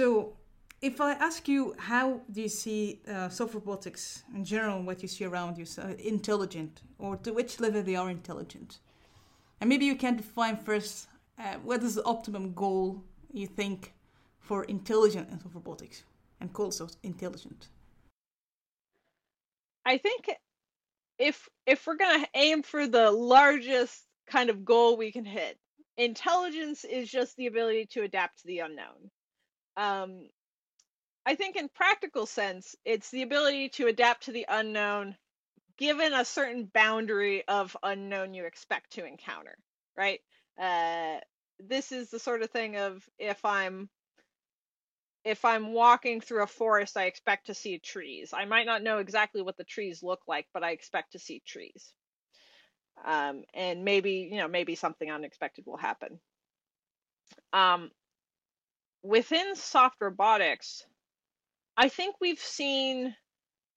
So, if I ask you, how do you see uh, soft robotics in general, what you see around you, so intelligent, or to which level they are intelligent? And maybe you can define first uh, what is the optimum goal you think for intelligent and soft robotics and call so intelligent? I think if if we're gonna aim for the largest kind of goal we can hit, intelligence is just the ability to adapt to the unknown. Um, I think in practical sense, it's the ability to adapt to the unknown given a certain boundary of unknown you expect to encounter, right? Uh, this is the sort of thing of if I'm if I'm walking through a forest, I expect to see trees. I might not know exactly what the trees look like, but I expect to see trees. Um, and maybe you know maybe something unexpected will happen. Um, within soft robotics, I think we've seen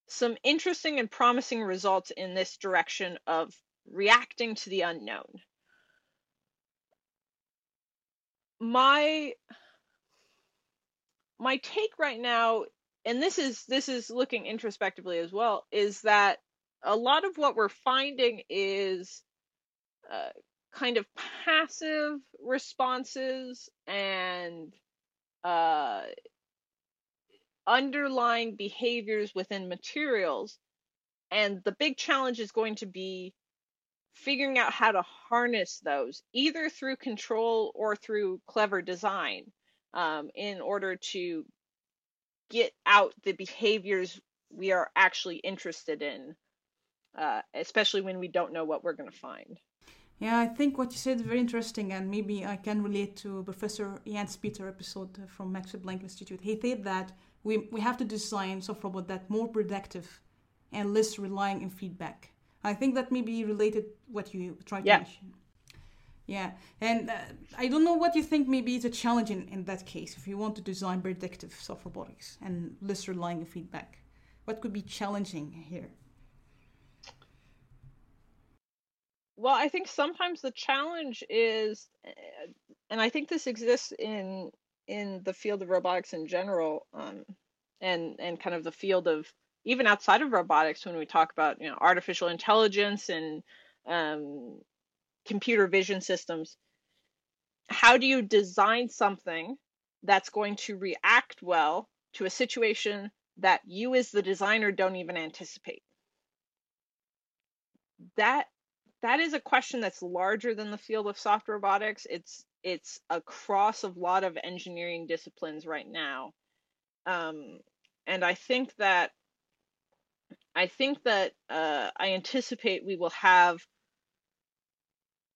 some interesting and promising results in this direction of reacting to the unknown. My my take right now and this is this is looking introspectively as well is that a lot of what we're finding is uh, kind of passive responses and uh, underlying behaviors within materials. And the big challenge is going to be figuring out how to harness those, either through control or through clever design, um, in order to get out the behaviors we are actually interested in, uh, especially when we don't know what we're going to find. Yeah, I think what you said is very interesting, and maybe I can relate to Professor Jens Peter episode from Max Planck Institute. He said that we, we have to design soft robot that more productive and less relying on feedback. I think that may be related what you tried yeah. to mention. Yeah, and uh, I don't know what you think maybe is a challenge in, in that case if you want to design predictive soft robotics and less relying on feedback. What could be challenging here? Well, I think sometimes the challenge is, uh, and I think this exists in in the field of robotics in general, um, and and kind of the field of even outside of robotics when we talk about you know artificial intelligence and um, computer vision systems. How do you design something that's going to react well to a situation that you as the designer don't even anticipate? That that is a question that's larger than the field of soft robotics. It's it's across a lot of engineering disciplines right now, um, and I think that I think that uh, I anticipate we will have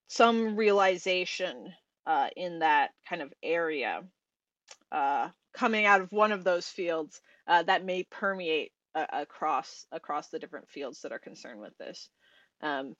some realization uh, in that kind of area uh, coming out of one of those fields uh, that may permeate across across the different fields that are concerned with this. Um,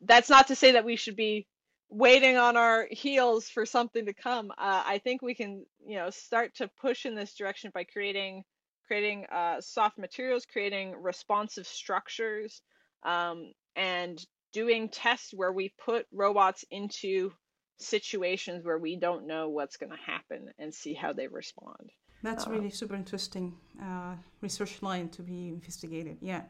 that's not to say that we should be waiting on our heels for something to come. Uh, I think we can, you know, start to push in this direction by creating creating uh, soft materials, creating responsive structures, um, and doing tests where we put robots into situations where we don't know what's going to happen and see how they respond. That's uh, really super interesting uh, research line to be investigated. Yeah.